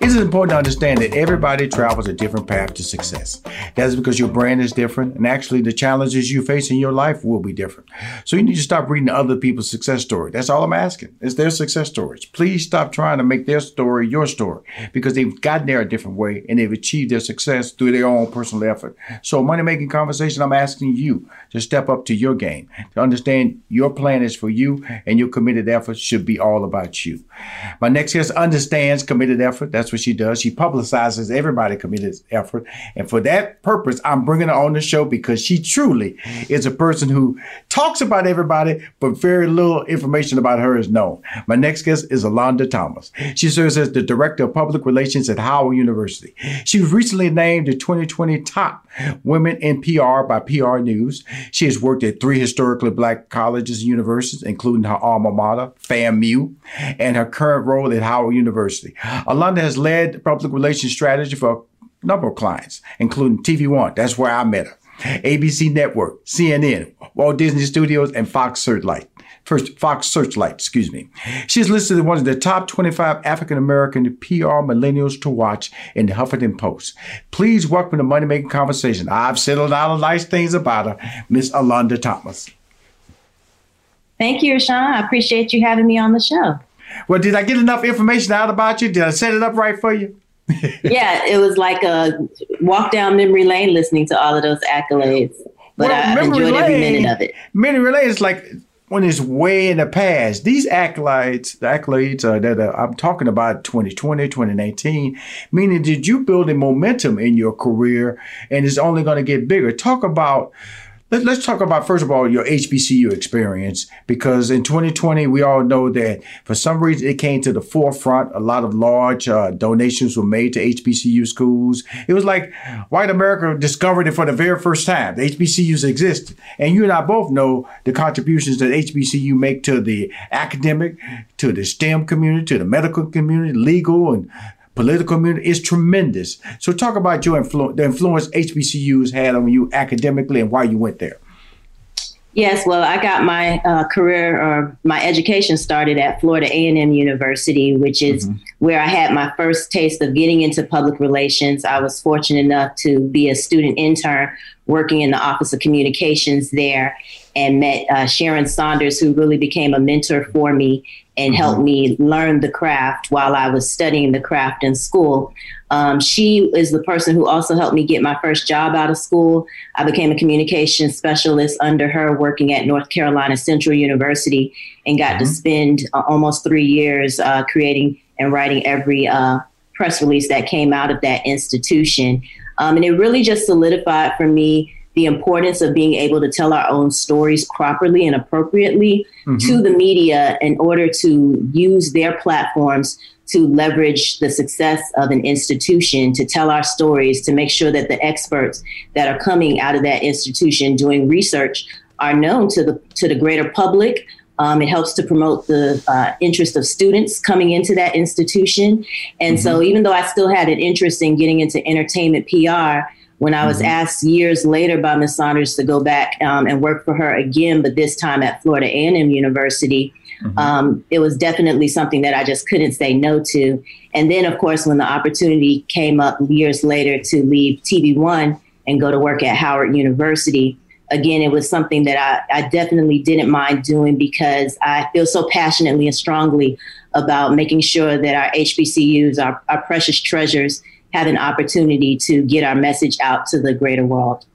It is important to understand that everybody travels a different path to success. That's because your brand is different, and actually the challenges you face in your life will be different. So you need to stop reading other people's success story. That's all I'm asking. It's their success stories. Please stop trying to make their story your story because they've gotten there a different way and they've achieved their success through their own personal effort. So Money Making Conversation, I'm asking you to step up to your game, to understand your plan is for you and your committed effort should be all about you. My next guest understands committed effort. That's what she does. She publicizes everybody committed effort. And for that purpose, I'm bringing her on the show because she truly is a person who talks about everybody, but very little information about her is known. My next guest is Alonda Thomas. She serves as the Director of Public Relations at Howard University. She was recently named the 2020 Top Women in PR by PR News. She has worked at three historically black colleges and universities, including her alma mater, FAMU, and her current role at Howard University. Alonda has led public relations strategy for a number of clients, including TV One. That's where I met her. ABC Network, CNN, Walt Disney Studios, and Fox Searchlight. First, Fox Searchlight, excuse me. She's listed as one of the top 25 African American PR millennials to watch in the Huffington Post. Please welcome to Money Making Conversation. I've said a lot of nice things about her, Miss Alonda Thomas. Thank you, Rushion. I appreciate you having me on the show. Well, did I get enough information out about you? Did I set it up right for you? yeah, it was like a walk down memory lane listening to all of those accolades. But well, I enjoyed lane, every minute of it. Memory lane is like when it's way in the past. These accolades, the accolades uh, that uh, I'm talking about 2020, 2019, meaning did you build a momentum in your career and it's only going to get bigger? Talk about let, us talk about, first of all, your HBCU experience, because in 2020, we all know that for some reason it came to the forefront. A lot of large uh, donations were made to HBCU schools. It was like white America discovered it for the very first time. The HBCUs exist. And you and I both know the contributions that HBCU make to the academic, to the STEM community, to the medical community, legal, and political community is tremendous. So talk about your influence, the influence HBCUs had on you academically and why you went there. Yes, well, I got my uh, career or my education started at Florida A&M University, which is mm-hmm. where I had my first taste of getting into public relations. I was fortunate enough to be a student intern working in the Office of Communications there and met uh, Sharon Saunders, who really became a mentor for me and mm-hmm. helped me learn the craft while I was studying the craft in school. Um, she is the person who also helped me get my first job out of school. I became a communication specialist under her, working at North Carolina Central University, and got mm-hmm. to spend uh, almost three years uh, creating and writing every uh, press release that came out of that institution. Um, and it really just solidified for me the importance of being able to tell our own stories properly and appropriately mm-hmm. to the media in order to use their platforms to leverage the success of an institution to tell our stories to make sure that the experts that are coming out of that institution doing research are known to the to the greater public um, it helps to promote the uh, interest of students coming into that institution and mm-hmm. so even though i still had an interest in getting into entertainment pr when I was mm-hmm. asked years later by Ms. Saunders to go back um, and work for her again, but this time at Florida A&M University, mm-hmm. um, it was definitely something that I just couldn't say no to. And then, of course, when the opportunity came up years later to leave TV One and go to work at Howard University, again, it was something that I, I definitely didn't mind doing because I feel so passionately and strongly about making sure that our HBCUs, our, our precious treasures, have an opportunity to get our message out to the greater world.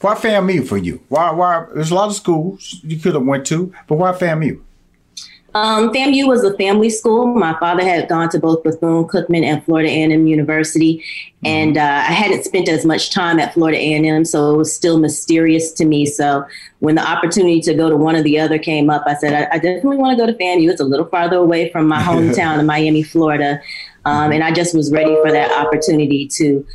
Why FAMU for you? Why? Why? There's a lot of schools you could have went to, but why FAMU? Um, FAMU was a family school. My father had gone to both Bethune Cookman and Florida A&M University, mm-hmm. and uh, I hadn't spent as much time at Florida A&M, so it was still mysterious to me. So when the opportunity to go to one or the other came up, I said I, I definitely want to go to FAMU. It's a little farther away from my hometown of Miami, Florida, um, and I just was ready for that opportunity to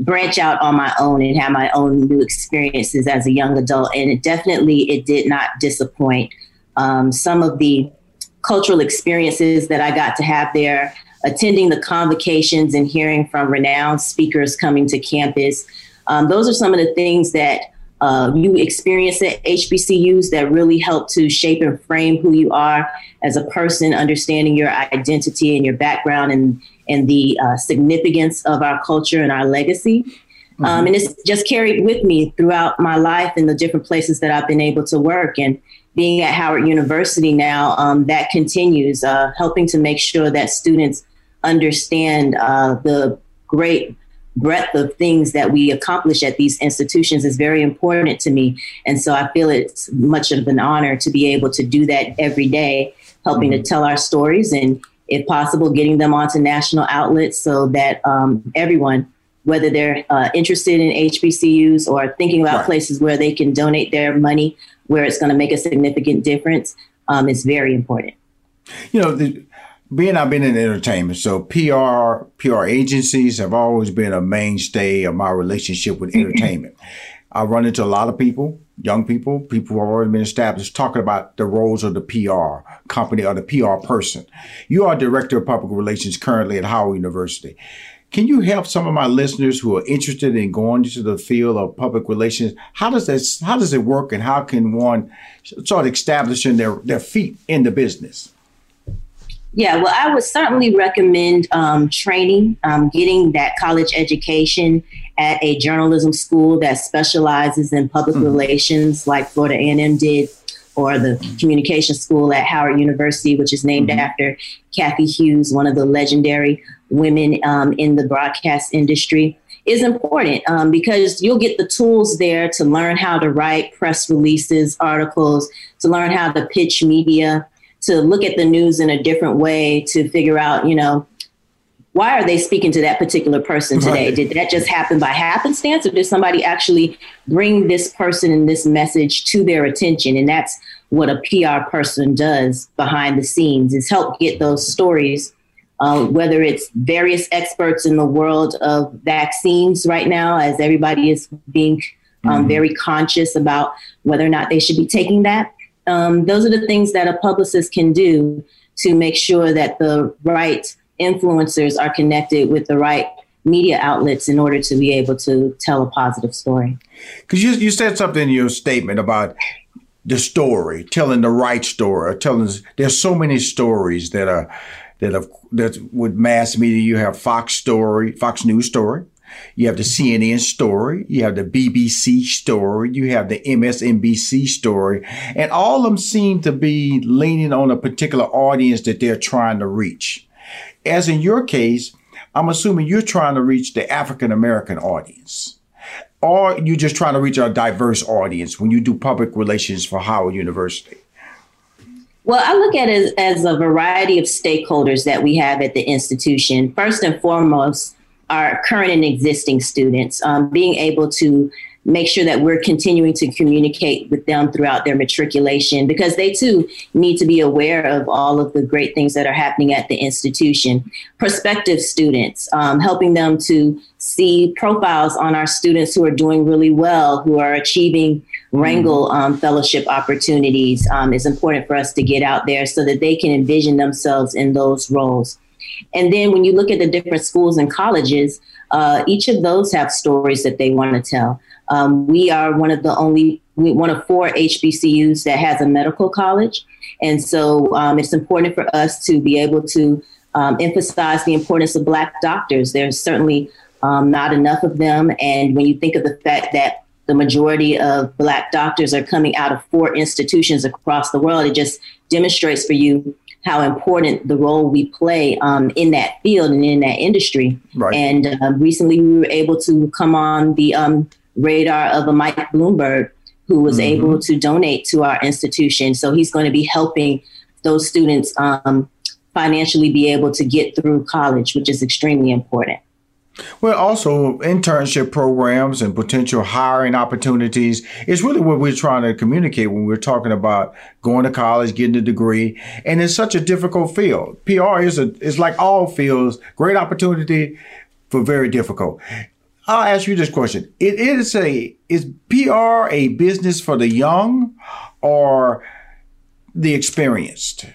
branch out on my own and have my own new experiences as a young adult. And it definitely, it did not disappoint. Um, some of the cultural experiences that I got to have there, attending the convocations and hearing from renowned speakers coming to campus. Um, those are some of the things that uh, you experience at HBCUs that really help to shape and frame who you are as a person, understanding your identity and your background and, and the uh, significance of our culture and our legacy. Mm-hmm. Um, and it's just carried with me throughout my life in the different places that I've been able to work. And being at Howard University now, um, that continues, uh, helping to make sure that students understand uh, the great breadth of things that we accomplish at these institutions is very important to me. And so I feel it's much of an honor to be able to do that every day, helping mm-hmm. to tell our stories and, if possible, getting them onto national outlets so that um, everyone, whether they're uh, interested in HBCUs or thinking about right. places where they can donate their money, where it's going to make a significant difference, um, is very important. You know, the, being I've been in entertainment, so PR PR agencies have always been a mainstay of my relationship with entertainment. I run into a lot of people, young people, people who have already been established, talking about the roles of the PR company or the PR person. You are director of public relations currently at Howard University. Can you help some of my listeners who are interested in going into the field of public relations? How does that how does it work and how can one start establishing their, their feet in the business? Yeah, well, I would certainly recommend um, training, um, getting that college education at a journalism school that specializes in public mm-hmm. relations, like Florida A&M did, or the communication school at Howard University, which is named mm-hmm. after Cathy Hughes, one of the legendary women um, in the broadcast industry, is important um, because you'll get the tools there to learn how to write press releases, articles, to learn how to pitch media to look at the news in a different way to figure out, you know, why are they speaking to that particular person today? Right. Did that just happen by happenstance, or did somebody actually bring this person and this message to their attention? And that's what a PR person does behind the scenes is help get those stories. Uh, whether it's various experts in the world of vaccines right now, as everybody is being um, mm-hmm. very conscious about whether or not they should be taking that, um, those are the things that a publicist can do to make sure that the right influencers are connected with the right media outlets in order to be able to tell a positive story. Because you, you said something in your statement about the story, telling the right story, telling. There's so many stories that are that have that with mass media. You have Fox story, Fox News story. You have the CNN story. You have the BBC story. You have the MSNBC story. And all of them seem to be leaning on a particular audience that they're trying to reach. As in your case, I'm assuming you're trying to reach the African American audience. Or you're just trying to reach a diverse audience when you do public relations for Howard University. Well, I look at it as a variety of stakeholders that we have at the institution. First and foremost, our current and existing students, um, being able to make sure that we're continuing to communicate with them throughout their matriculation because they too need to be aware of all of the great things that are happening at the institution. Prospective students, um, helping them to see profiles on our students who are doing really well, who are achieving Rangel um, fellowship opportunities um, is important for us to get out there so that they can envision themselves in those roles. And then when you look at the different schools and colleges, uh, each of those have stories that they want to tell. Um, we are one of the only, one of four HBCUs that has a medical college. And so um, it's important for us to be able to um, emphasize the importance of Black doctors. There's certainly um, not enough of them. And when you think of the fact that the majority of Black doctors are coming out of four institutions across the world, it just demonstrates for you how important the role we play um, in that field and in that industry. Right. And uh, recently, we were able to come on the um, radar of a Mike Bloomberg, who was mm-hmm. able to donate to our institution. So he's going to be helping those students um, financially be able to get through college, which is extremely important. Well, also internship programs and potential hiring opportunities is really what we're trying to communicate when we're talking about going to college, getting a degree, and it's such a difficult field. PR is a is like all fields, great opportunity, but very difficult. I'll ask you this question: It is a is PR a business for the young or the experienced?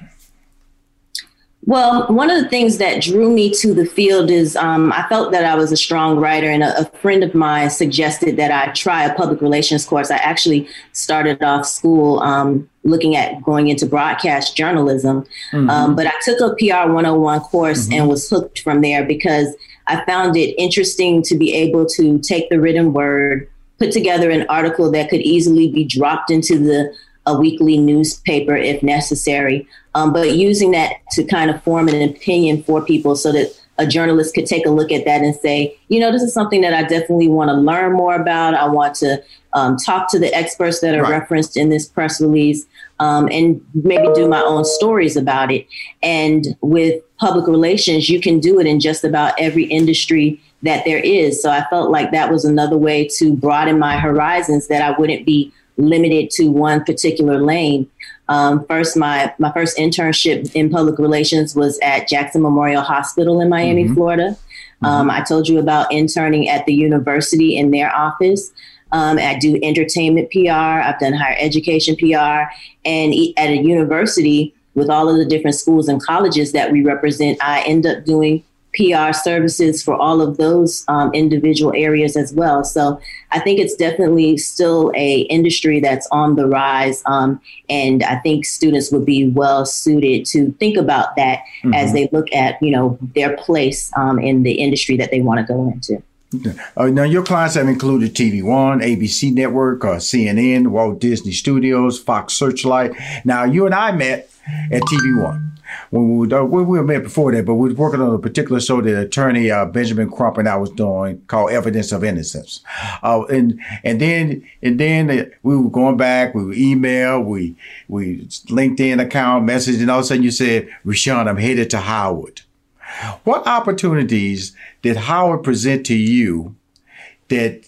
Well, one of the things that drew me to the field is um, I felt that I was a strong writer, and a, a, friend of mine suggested that I try a public relations course. I actually started off school um, looking at going into broadcast journalism, mm-hmm. um, but I took a PR 101 course mm-hmm. and was hooked from there because I found it interesting to be able to take the written word, put together an article that could easily be dropped into the a weekly newspaper if necessary, um, but using that to kind of form an opinion for people so that a journalist could take a look at that and say, you know, this is something that I definitely want to learn more about. I want to um, talk to the experts that are right. referenced in this press release um, and maybe do my own stories about it. And with public relations, you can do it in just about every industry that there is. So I felt like that was another way to broaden my horizons that I wouldn't be limited to one particular lane. Um, first, my my first internship in public relations was at Jackson Memorial Hospital in Miami, mm-hmm. Florida. Mm-hmm. Um, I told you about interning at the university in their office. Um, I do entertainment PR. I've done higher education PR, and at a university with all of the different schools and colleges that we represent, I end up doing PR services for all of those um, individual areas as well. So I think it's definitely still a industry that's on the rise, um, and I think students would be well suited to think about that mm-hmm. as they look at you know their place um, in the industry that they want to go into. Uh, now, your clients have included TV One, ABC Network, uh, CNN, Walt Disney Studios, Fox Searchlight. Now, you and I met at TV One when we were, we were met before that, but we were working on a particular show that attorney uh, Benjamin Crump and I was doing called Evidence of Innocence. Uh, and and then and then we were going back, we were email, we we LinkedIn account, message, and all of a sudden you said, Rushion, I'm headed to Howard. What opportunities did Howard present to you that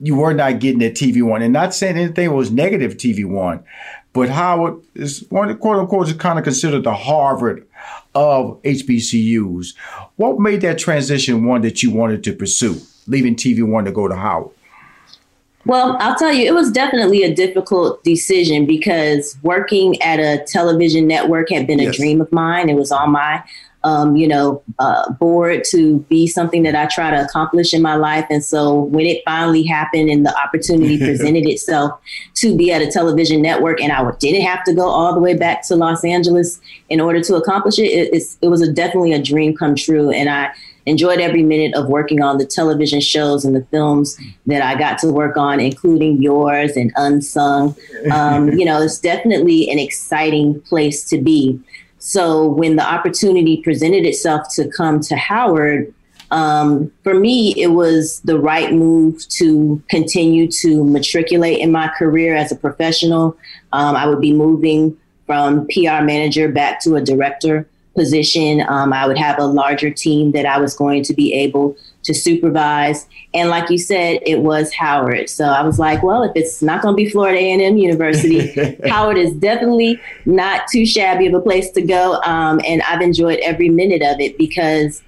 you were not getting at TV One? And not saying anything was negative TV One, but Howard is one quote unquote is kind of considered the Harvard of HBCUs. What made that transition one that you wanted to pursue, leaving TV One to go to Howard? Well, I'll tell you, it was definitely a difficult decision because working at a television network had been a dream of mine. It was on my um, you know, uh, board to be something that I try to accomplish in my life. And so when it finally happened and the opportunity presented itself to be at a television network, and I didn't have to go all the way back to Los Angeles in order to accomplish it, it, it was a, definitely a dream come true. And I enjoyed every minute of working on the television shows and the films that I got to work on, including yours and Unsung. Um, you know, it's definitely an exciting place to be. So when the opportunity presented itself to come to Howard, um, for me, it was the right move to continue to matriculate in my career as a professional. Um, I would be moving from PR manager back to a director position. Um, I would have a larger team that I was going to be able to supervise. And like you said, it was Howard. So I was like, well, if it's not going to be Florida A&M University, Howard is definitely not too shabby of a place to go. Um, and I've enjoyed every minute of it because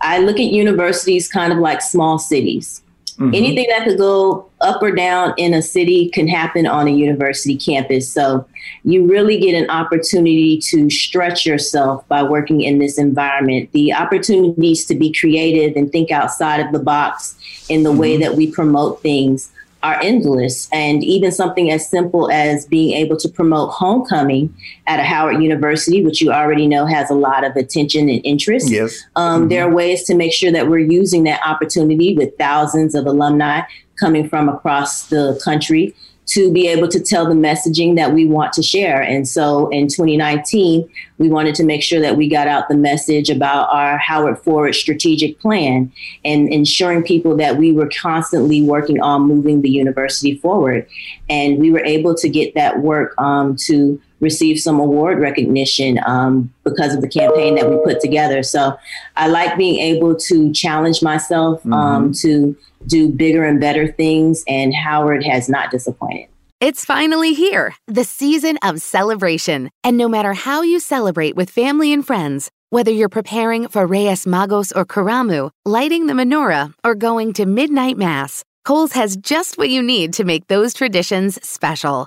I look at universities kind of like small cities. Mm-hmm. Anything that could go up or down in a city can happen on a university campus. So you really get an opportunity to stretch yourself by working in this environment. The opportunities to be creative and think outside of the box in the mm-hmm. way that we promote things are endless. And even something as simple as being able to promote homecoming at a Howard University, which you already know has a lot of attention and interest. Yes. Um, mm-hmm. There are ways to make sure that we're using that opportunity with thousands of alumni coming from across the country to be able to tell the messaging that we want to share. And so in 2019, we wanted to make sure that we got out the message about our Howard Forward strategic plan and ensuring people that we were constantly working on moving the university forward. And we were able to get that work um, to receive some award recognition um, because of the campaign that we put together. So I like being able to challenge myself um, mm-hmm. to do bigger and better things, and Howard has not disappointed. It's finally here, the season of celebration. And no matter how you celebrate with family and friends, whether you're preparing for Reyes Magos or Karamu, lighting the menorah, or going to midnight mass, Kohl's has just what you need to make those traditions special.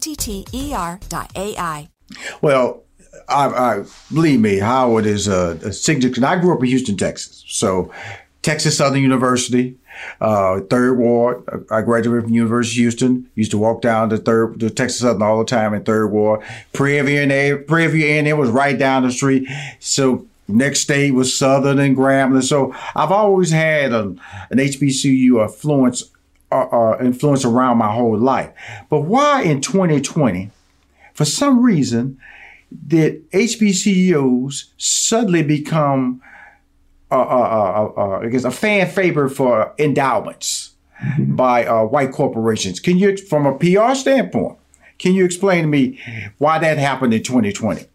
O-T-T-E-R dot A-I. Well, I, I, believe me, Howard is a, a significant. I grew up in Houston, Texas. So Texas Southern University, uh, Third Ward. I graduated from University of Houston. Used to walk down to Third, to Texas Southern all the time in Third Ward. Prairie View Prairie View and it was right down the street. So next state was Southern and Grambling. So I've always had an, an HBCU influence uh, uh, influence around my whole life. But why in 2020, for some reason, did HBCUs suddenly become, uh, uh, uh, uh, I guess, a fan favorite for endowments mm-hmm. by white corporations? Can you, from a PR standpoint, can you explain to me why that happened in 2020?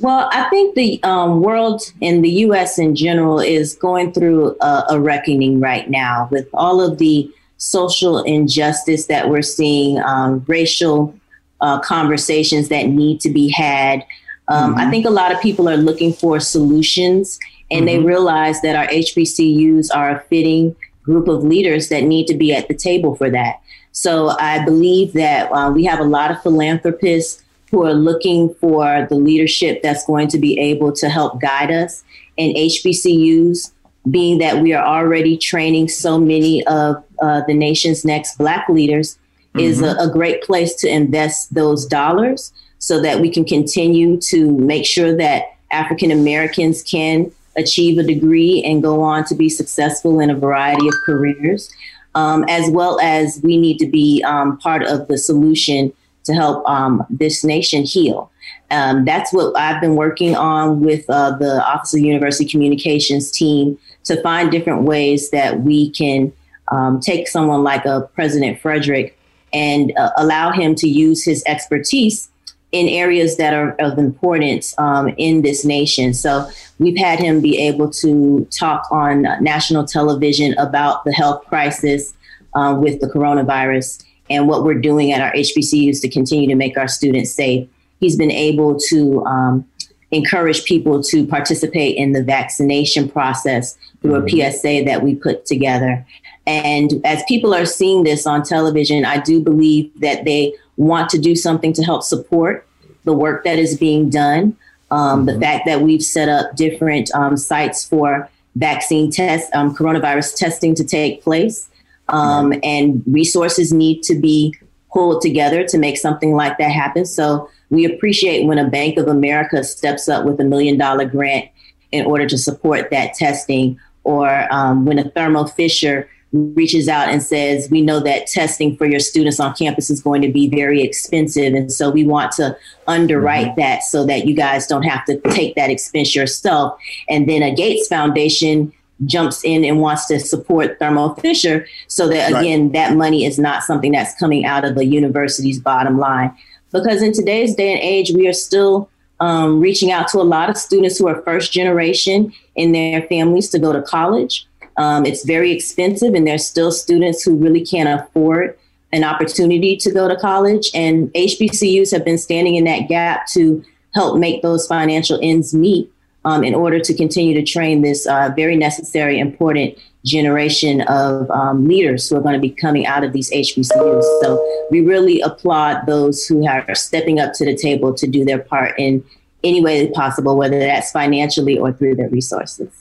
Well, I think the um, world and the U.S. in general is going through a, a, reckoning right now with all of the social injustice that we're seeing, um, racial uh, conversations that need to be had. Um, mm-hmm. I think a lot of people are looking for solutions and mm-hmm. they realize that our HBCUs are a fitting group of leaders that need to be at the table for that. So I believe that uh, we have a lot of philanthropists who are looking for the leadership that's going to be able to help guide us. And HBCUs, being that we are already training so many of uh, the nation's next Black leaders, mm-hmm. is a, a great place to invest those dollars so that we can continue to make sure that African Americans can achieve a degree and go on to be successful in a variety of careers, um, as well as we need to be um, part of the solution to help um, this nation heal. Um, that's what I've been working on with uh, the Office of University Communications team to find different ways that we can um, take someone like a President Frederick and uh, allow him to use his expertise in areas that are of importance um, in this nation. So we've had him be able to talk on national television about the health crisis uh, with the coronavirus and what we're doing at our HBCUs to continue to make our students safe. He's been able to um, encourage people to participate in the vaccination process through a mm-hmm. PSA that we put together. And as people are seeing this on television, I do believe that they want to do something to help support the work that is being done. Um, mm-hmm. The fact that we've set up different um, sites for vaccine tests, um, coronavirus testing to take place, um, and resources need to be pulled together to make something like that happen. So we appreciate when a Bank of America steps up with a million dollar grant in order to support that testing, or um, when a Thermo Fisher reaches out and says, We know that testing for your students on campus is going to be very expensive. And so we want to underwrite mm-hmm. that so that you guys don't have to take that expense yourself. And then a Gates Foundation jumps in and wants to support Thermo Fisher so that, again, right. that money is not something that's coming out of the university's bottom line. Because in today's day and age, we are still um, reaching out to a lot of students who are first generation in their families to go to college. Um, it's very expensive, and there's still students who really can't afford an opportunity to go to college. And HBCUs have been standing in that gap to help make those financial ends meet um, in order to continue to train this uh, very necessary, important generation of um, leaders who are going to be coming out of these HBCUs. So we really applaud those who are stepping up to the table to do their part in any way possible, whether that's financially or through their resources.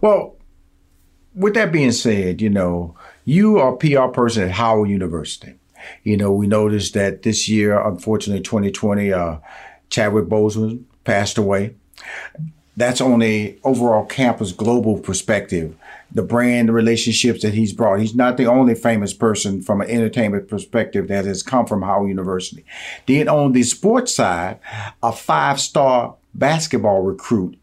Well, with that being said, you know, you are PR person at Howard University. You know, we noticed that this year, unfortunately, 2020, uh, Chadwick Boseman passed away. That's on a overall campus global perspective. The brand relationships that he's brought. He's not the only famous person from an entertainment perspective that has come from Howard University. Then on the sports side, a five-star basketball recruit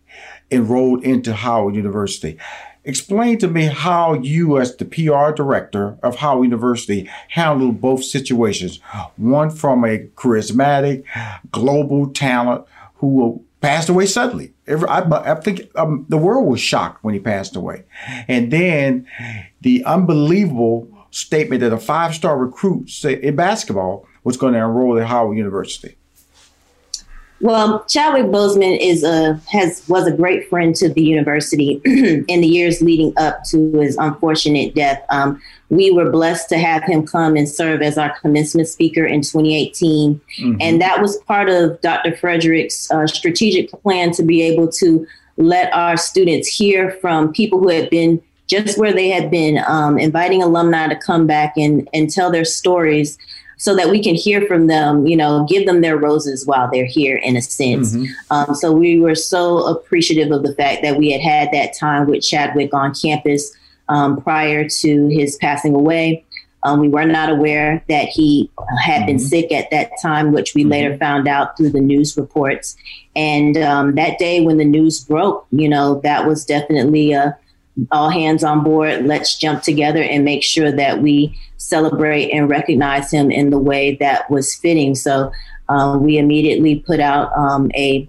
enrolled into Howard University. Explain to me how you, as the PR director of Howard University, handled both situations. One from a charismatic, global talent who passed away suddenly. I, I think um, the world was shocked when he passed away. And then the unbelievable statement that a five star recruit in basketball was going to enroll at Howard University. Well, Chadwick Boseman is a has was a great friend to the university in the years leading up to his unfortunate death. Um, we were blessed to have him come and serve as our commencement speaker in 2018, mm-hmm. and that was part of Dr. Frederick's uh, strategic plan to be able to let our students hear from people who had been just where they had been, um, inviting alumni to come back and and tell their stories so that we can hear from them, you know, give them their roses while they're here in a sense. Mm-hmm. Um, so we were so appreciative of the fact that we had had that time with Chadwick on campus um, prior to his passing away. Um, we were not aware that he had mm-hmm. been sick at that time, which we mm-hmm. later found out through the news reports. And um, that day when the news broke, you know, that was definitely a all hands on board. Let's jump together and make sure that we celebrate and recognize him in the way that was fitting. So um, we immediately put out um, a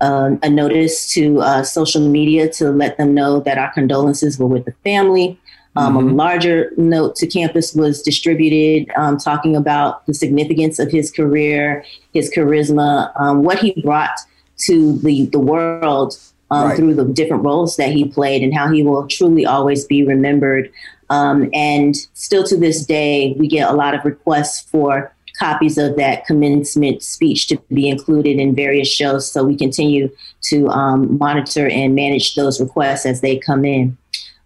uh, a notice to uh, social media to let them know that our condolences were with the family. Um, mm-hmm. A larger note to campus was distributed um, talking about the significance of his career, his charisma, um, what he brought to the, the world um, right. through the different roles that he played, and how he will truly always be remembered. Um, and still to this day, we get a lot of requests for copies of that commencement speech to be included in various shows. So we continue to um, monitor and manage those requests as they come in.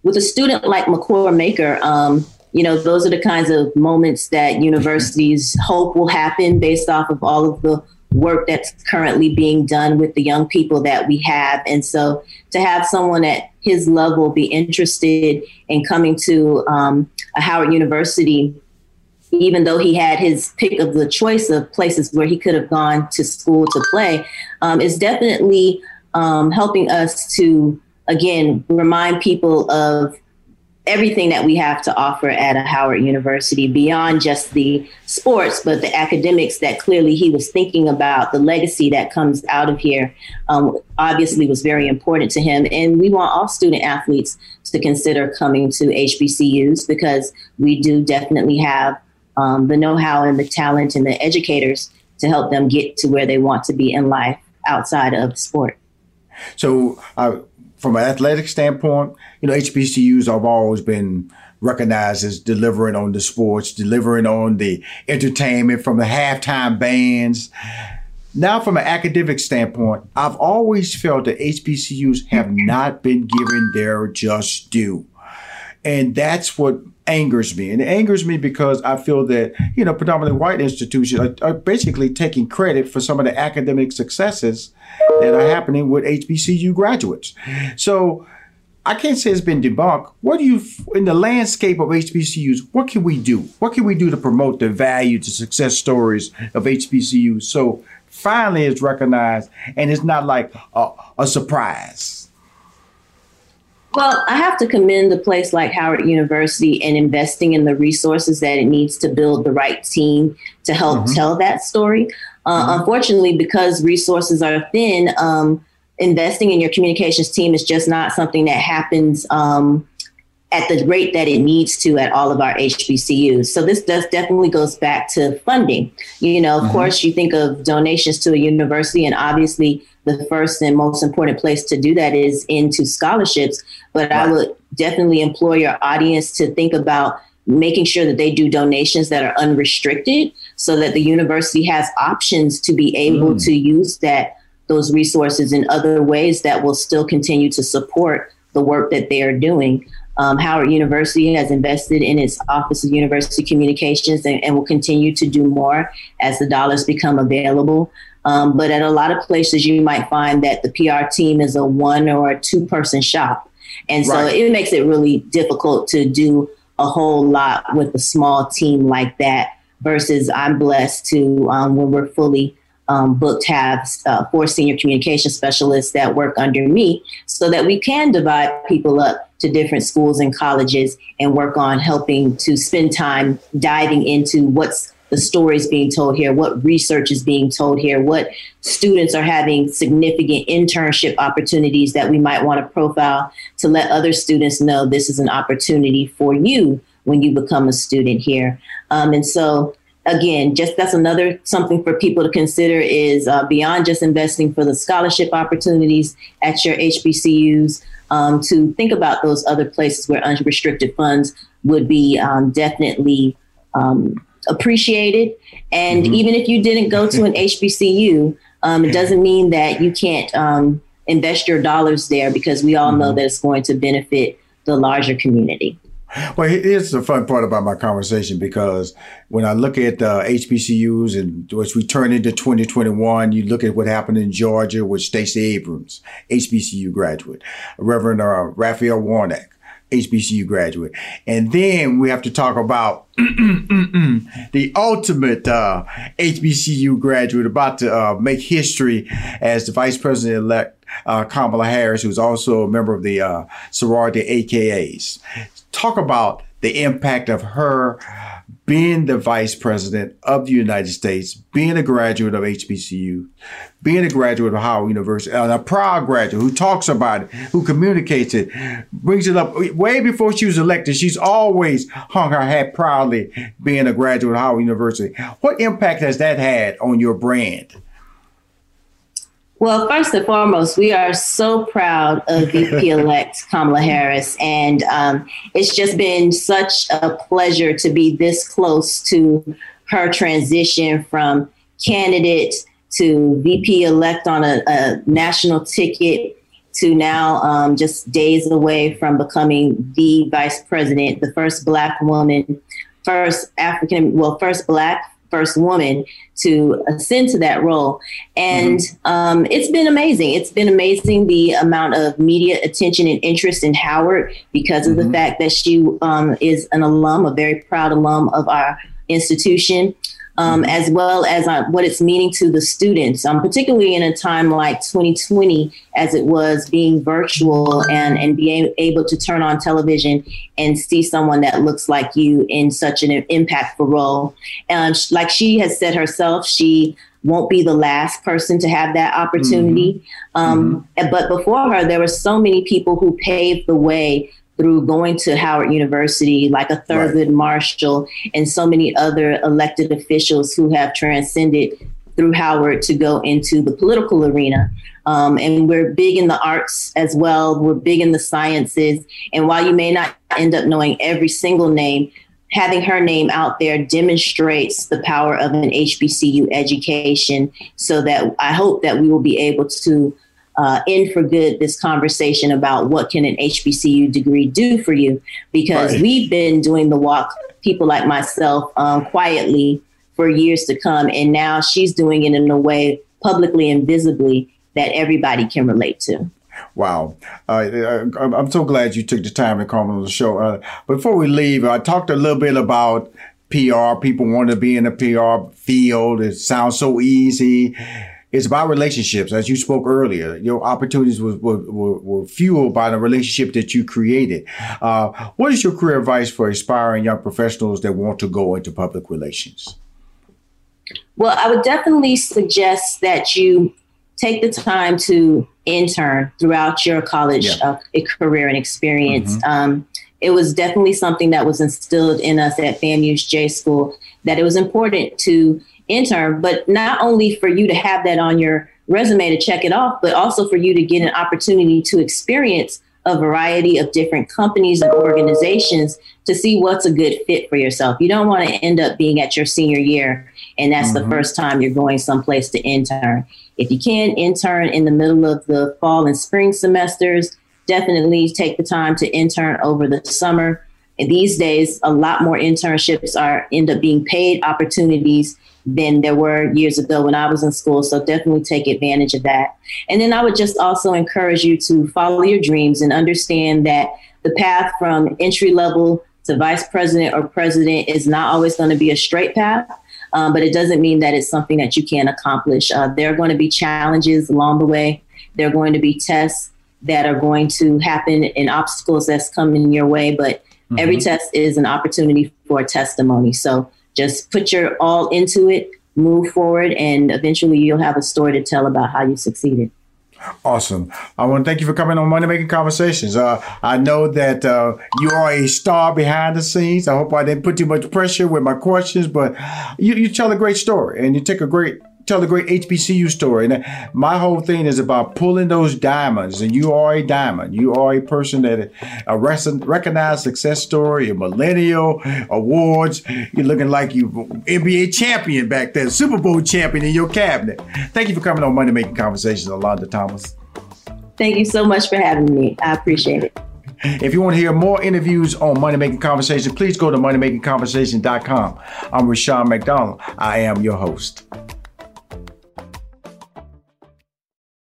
With a student like Makur Maker, um, you know, those are the kinds of moments that universities hope will happen based off of all of the work that's currently being done with the young people that we have. And so to have someone at his level be interested in coming to um, a Howard University even though he had his pick of the choice of places where he could have gone to school to play, um, is definitely um, helping us to, again, remind people of everything that we have to offer at a Howard University beyond just the sports, but the academics that clearly he was thinking about, the legacy that comes out of here, um, obviously was very important to him. And we want all student athletes to consider coming to HBCUs because we do definitely have um, the know how and the talent and the educators to help them get to where they want to be in life outside of sport. So, uh, from an athletic standpoint, you know, HBCUs have always been recognized as delivering on the sports, delivering on the entertainment from the halftime bands. Now, from an academic standpoint, I've always felt that HBCUs have not been given their just due. And that's what angers me. And it angers me because I feel that, you know, predominantly white institutions are, are, basically taking credit for some of the academic successes that are happening with HBCU graduates. So I can't say it's been debunked. What do you, in the landscape of HBCUs, what can we do? What can we do to promote the value, the success stories of HBCUs so finally it's recognized and it's not like a, a surprise? Well, I have to commend a place like Howard University in investing in the resources that it needs to build the right team to help mm-hmm. tell that story. Uh, mm-hmm. Unfortunately, because resources are thin, um, investing in your communications team is just not something that happens um, at the rate that it needs to at all of our HBCUs. So this does definitely goes back to funding. You know, of mm-hmm. course, you think of donations to a university, and obviously the first and most important place to do that is into scholarships. But right. I would definitely implore your audience to think about making sure that they do donations that are unrestricted so that the university has options to be able mm. to use that those resources in other ways that will still continue to support the work that they are doing. Um, Howard University has invested in its Office of University Communications and, and will continue to do more as the dollars become available. Um, but at a lot of places, you might find that the PR team is a one or a two person shop. And so right. it makes it really difficult to do a whole lot with a small team like that versus I'm blessed to, um, when we're fully um, booked, have uh, four senior communication specialists that work under me so that we can divide people up to different schools and colleges and work on helping to spend time diving into what's the stories being told here, what research is being told here, what students are having significant internship opportunities that we might want to profile to let other students know this is an opportunity for you when you become a student here. Um, and so, again, just that's another something for people to consider is uh, beyond just investing for the scholarship opportunities at your HBCUs. Um, to think about those other places where unrestricted funds would be um, definitely um, appreciated. And mm-hmm. even if you didn't go to an HBCU, um, it doesn't mean that you can't um, invest your dollars there because we all mm-hmm. know that it's going to benefit the larger community. Well, here's the fun part about my conversation because when I look at uh, HBCUs and as we turn into 2021, you look at what happened in Georgia with Stacey Abrams, HBCU graduate, Reverend uh, Raphael Warnock, HBCU graduate. And then we have to talk about the ultimate uh, HBCU graduate about to uh, make history as the Vice President elect uh, Kamala Harris, who's also a member of the uh, sorority AKAs. Talk about the impact of her being the vice president of the United States, being a graduate of HBCU, being a graduate of Howard University, and a proud graduate who talks about it, who communicates it, brings it up way before she was elected. She's always hung her hat proudly being a graduate of Howard University. What impact has that had on your brand? Well, first and foremost, we are so proud of VP elect Kamala Harris. And um, it's just been such a pleasure to be this close to her transition from candidate to VP elect on a, a national ticket to now um, just days away from becoming the vice president, the first Black woman, first African, well, first Black first woman to ascend to that role. And mm-hmm. um, it's been amazing. It's been amazing the amount of media attention and interest in Howard because of mm-hmm. the fact that she um, is an alum, a very proud alum of our institution um, mm-hmm. as well as uh, what it's meaning to the students, um, particularly in a time like 2020, as it was being virtual and, and being able to turn on television and see someone that looks like you in such an impactful role. And like she has said herself, she won't be the last person to have that opportunity. Mm-hmm. Um, mm-hmm. But before her, there were so many people who paved the way through going to Howard University, like a Thurgood right. Marshall and so many other elected officials who have transcended through Howard to go into the political arena. Um, and we're big in the arts as well. We're big in the sciences. And while you may not end up knowing every single name, having her name out there demonstrates the power of an HBCU education so that I hope that we will be able to uh, end for good this conversation about what can an HBCU degree do for you, because right. we've been doing the walk, people like myself, um, quietly for years to come, and now she's doing it in a way publicly and visibly that everybody can relate to. Wow. Uh, I'm so glad you took the time to come on the show. Uh, before we leave, I talked a little bit about PR. People want to be in the PR field. It sounds so easy. It's about relationships. As you spoke earlier, your opportunities were, were, were, fueled by the relationship that you created. Uh, what is your career advice for aspiring young professionals that want to go into public relations? Well, I would definitely suggest that you take the time to intern throughout your college yeah. uh, career and experience. Mm-hmm. Um, it was definitely something that was instilled in us at FAMU's J School that it was important to intern, but not only for you to have that on your resume to check it off, but also for you to get an opportunity to experience a variety of different companies and organizations to see what's a good fit for yourself. You don't want to end up being at your senior year and that's mm-hmm. the first time you're going someplace to intern. If you can intern in the middle of the fall and spring semesters, definitely take the time to intern over the summer. And these days, a lot more internships are end up being paid opportunities than there were years ago when I was in school. So definitely take advantage of that. And then I would just also encourage you to follow your dreams and understand that the path from entry level to vice president or president is not always going to be a straight path. Um, but it doesn't mean that it's something that you can't accomplish. Uh, there are going to be challenges along the way. There are going to be tests that are going to happen and obstacles that's coming your way. But mm-hmm. every test is an opportunity for a testimony. So just put your all into it, move forward, and eventually you'll have a story to tell about how you succeeded. Awesome. I want to thank you for coming on Money Making Conversations. Uh, I know that uh, you are a star behind the scenes. I hope I didn't put too much pressure with my questions, but you, you tell a great story and you take a great tell the great HBCU story. And my whole thing is about pulling those diamonds. And you are a diamond. You are a person that a recognized success story, a millennial awards. You're looking like you NBA champion back then, Super Bowl champion in your cabinet. Thank you for coming on Money Making Conversations, Alonda Thomas. Thank you so much for having me. I appreciate it. If you want to hear more interviews on Money Making Conversations, please go to moneymakingconversation.com. I'm Rushion McDonald. I am your host.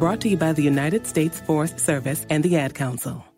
Brought to you by the United States Forest Service and the Ad Council.